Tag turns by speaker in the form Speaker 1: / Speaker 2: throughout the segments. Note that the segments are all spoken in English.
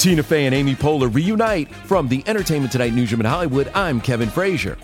Speaker 1: Tina Fey and Amy Poehler reunite from the Entertainment Tonight newsroom in Hollywood. I'm Kevin Frazier.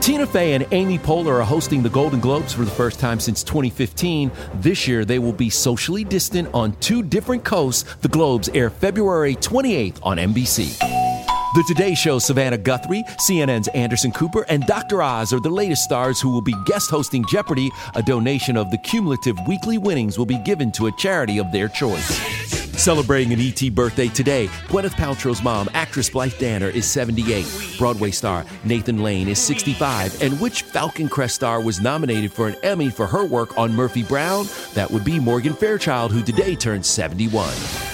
Speaker 1: Tina Fey and Amy Poehler are hosting the Golden Globes for the first time since 2015. This year, they will be socially distant on two different coasts. The Globes air February 28th on NBC. The Today Show's Savannah Guthrie, CNN's Anderson Cooper, and Dr. Oz are the latest stars who will be guest hosting Jeopardy! A donation of the cumulative weekly winnings will be given to a charity of their choice. Celebrating an ET birthday today, Gwyneth Paltrow's mom, actress Blythe Danner, is 78. Broadway star Nathan Lane is 65. And which Falcon Crest star was nominated for an Emmy for her work on Murphy Brown? That would be Morgan Fairchild, who today turns 71.